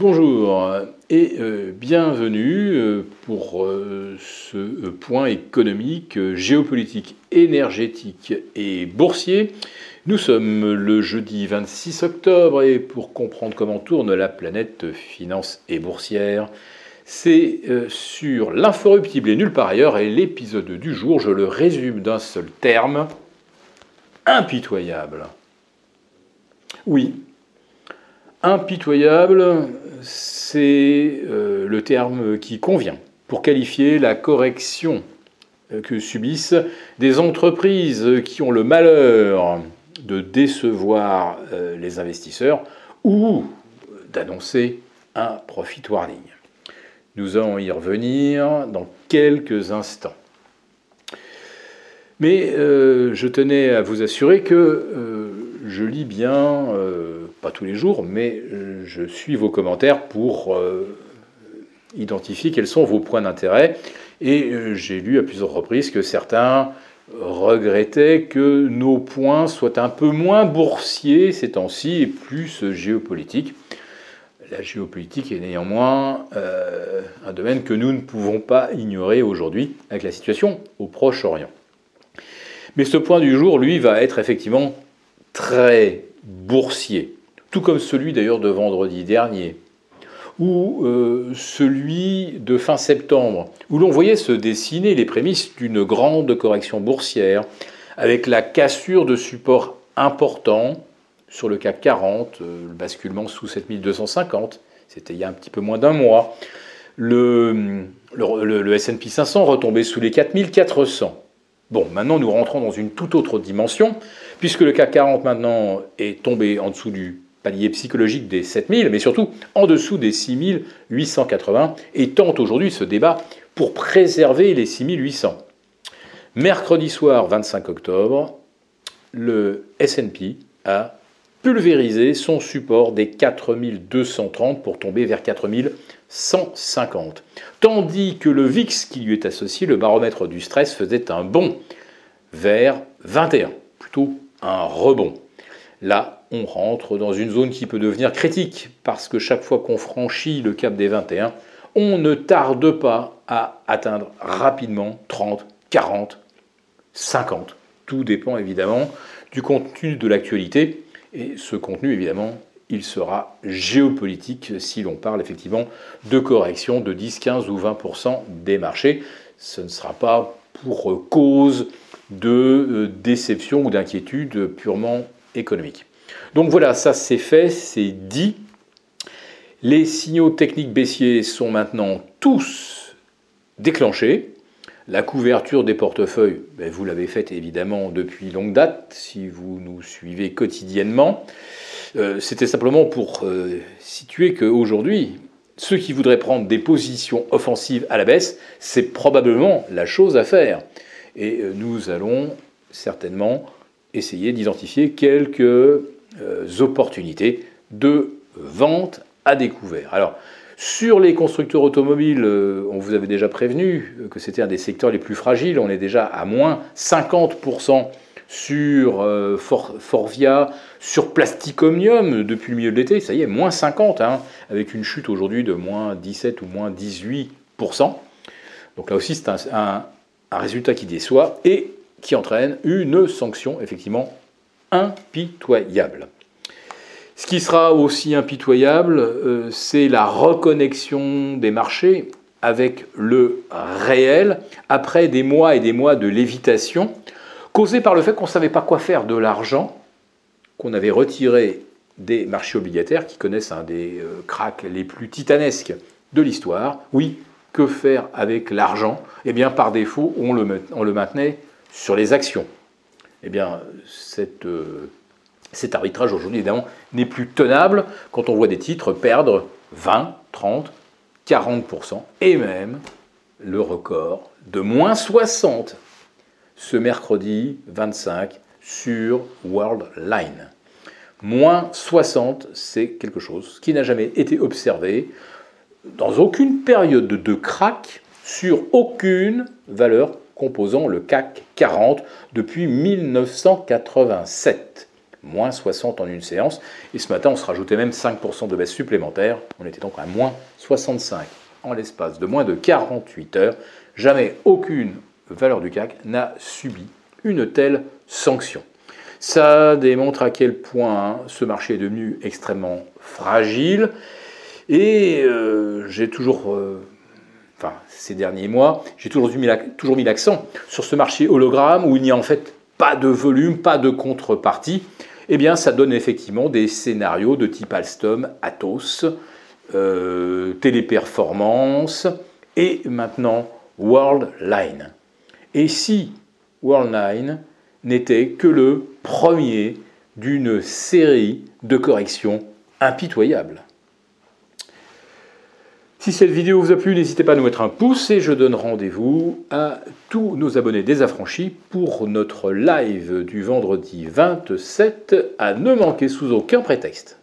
Bonjour et euh, bienvenue euh, pour euh, ce point économique, géopolitique, énergétique et boursier. Nous sommes le jeudi 26 octobre et pour comprendre comment tourne la planète finance et boursière, c'est sur l'inforruptible et nulle part ailleurs et l'épisode du jour, je le résume d'un seul terme, impitoyable. Oui, impitoyable, c'est euh, le terme qui convient pour qualifier la correction euh, que subissent des entreprises qui ont le malheur de décevoir euh, les investisseurs ou d'annoncer un profit warning. Nous allons y revenir dans quelques instants. Mais je tenais à vous assurer que je lis bien pas tous les jours, mais euh, je suis vos commentaires pour euh, identifier quels sont vos points d'intérêt. Et euh, j'ai lu à plusieurs reprises que certains regrettaient que nos points soient un peu moins boursiers ces temps-ci et plus géopolitiques. La géopolitique est néanmoins un domaine que nous ne pouvons pas ignorer aujourd'hui avec la situation au Proche-Orient. Mais ce point du jour, lui, va être effectivement très boursier. Tout comme celui d'ailleurs de vendredi dernier, ou euh, celui de fin septembre, où l'on voyait se dessiner les prémices d'une grande correction boursière, avec la cassure de supports importants sur le CAC 40, euh, le basculement sous 7250, c'était il y a un petit peu moins d'un mois, le, le, le SP 500 retombait sous les 4400. Bon, maintenant nous rentrons dans une toute autre dimension, puisque le CAC 40 maintenant est tombé en dessous du palier psychologique des 7000, mais surtout en dessous des 6880, et tente aujourd'hui ce débat pour préserver les 6800. Mercredi soir 25 octobre, le SP a pulvérisé son support des 4230 pour tomber vers 4150. Tandis que le VIX qui lui est associé, le baromètre du stress, faisait un bond vers 21, plutôt un rebond. Là, on rentre dans une zone qui peut devenir critique, parce que chaque fois qu'on franchit le cap des 21, on ne tarde pas à atteindre rapidement 30, 40, 50. Tout dépend évidemment du contenu de l'actualité. Et ce contenu, évidemment, il sera géopolitique si l'on parle effectivement de correction de 10, 15 ou 20% des marchés. Ce ne sera pas pour cause de euh, déception ou d'inquiétude purement économique. Donc voilà, ça c'est fait, c'est dit. Les signaux techniques baissiers sont maintenant tous déclenchés. La couverture des portefeuilles, ben, vous l'avez faite évidemment depuis longue date, si vous nous suivez quotidiennement. Euh, c'était simplement pour euh, situer qu'aujourd'hui, ceux qui voudraient prendre des positions offensives à la baisse, c'est probablement la chose à faire. Et euh, nous allons certainement essayer d'identifier quelques opportunités de vente à découvert. Alors, sur les constructeurs automobiles, euh, on vous avait déjà prévenu que c'était un des secteurs les plus fragiles. On est déjà à moins 50% sur euh, Forvia, sur Plasticomium depuis le milieu de l'été. Ça y est, moins 50, hein, avec une chute aujourd'hui de moins 17 ou moins 18%. Donc là aussi, c'est un résultat qui déçoit. Et qui entraîne une sanction effectivement impitoyable. Ce qui sera aussi impitoyable, euh, c'est la reconnexion des marchés avec le réel après des mois et des mois de lévitation causée par le fait qu'on ne savait pas quoi faire de l'argent qu'on avait retiré des marchés obligataires qui connaissent un des euh, cracks les plus titanesques de l'histoire. Oui, que faire avec l'argent? Eh bien, par défaut, on le, on le maintenait sur les actions, eh bien, euh, cet arbitrage aujourd'hui, évidemment, n'est plus tenable quand on voit des titres perdre 20, 30, 40%, et même le record de moins 60 ce mercredi 25 sur Worldline. Moins 60, c'est quelque chose qui n'a jamais été observé dans aucune période de crack sur aucune valeur composant le CAC 40 depuis 1987. Moins 60 en une séance. Et ce matin, on se rajoutait même 5% de baisse supplémentaire. On était donc à moins 65 en l'espace de moins de 48 heures. Jamais aucune valeur du CAC n'a subi une telle sanction. Ça démontre à quel point ce marché est devenu extrêmement fragile. Et euh, j'ai toujours, euh, enfin ces derniers mois, j'ai toujours, toujours mis l'accent sur ce marché hologramme où il n'y a en fait pas de volume, pas de contrepartie. Eh bien, ça donne effectivement des scénarios de type Alstom, Atos, euh, Téléperformance et maintenant Worldline. Et si Worldline n'était que le premier d'une série de corrections impitoyables? Si cette vidéo vous a plu, n'hésitez pas à nous mettre un pouce et je donne rendez-vous à tous nos abonnés désaffranchis pour notre live du vendredi 27 à ne manquer sous aucun prétexte.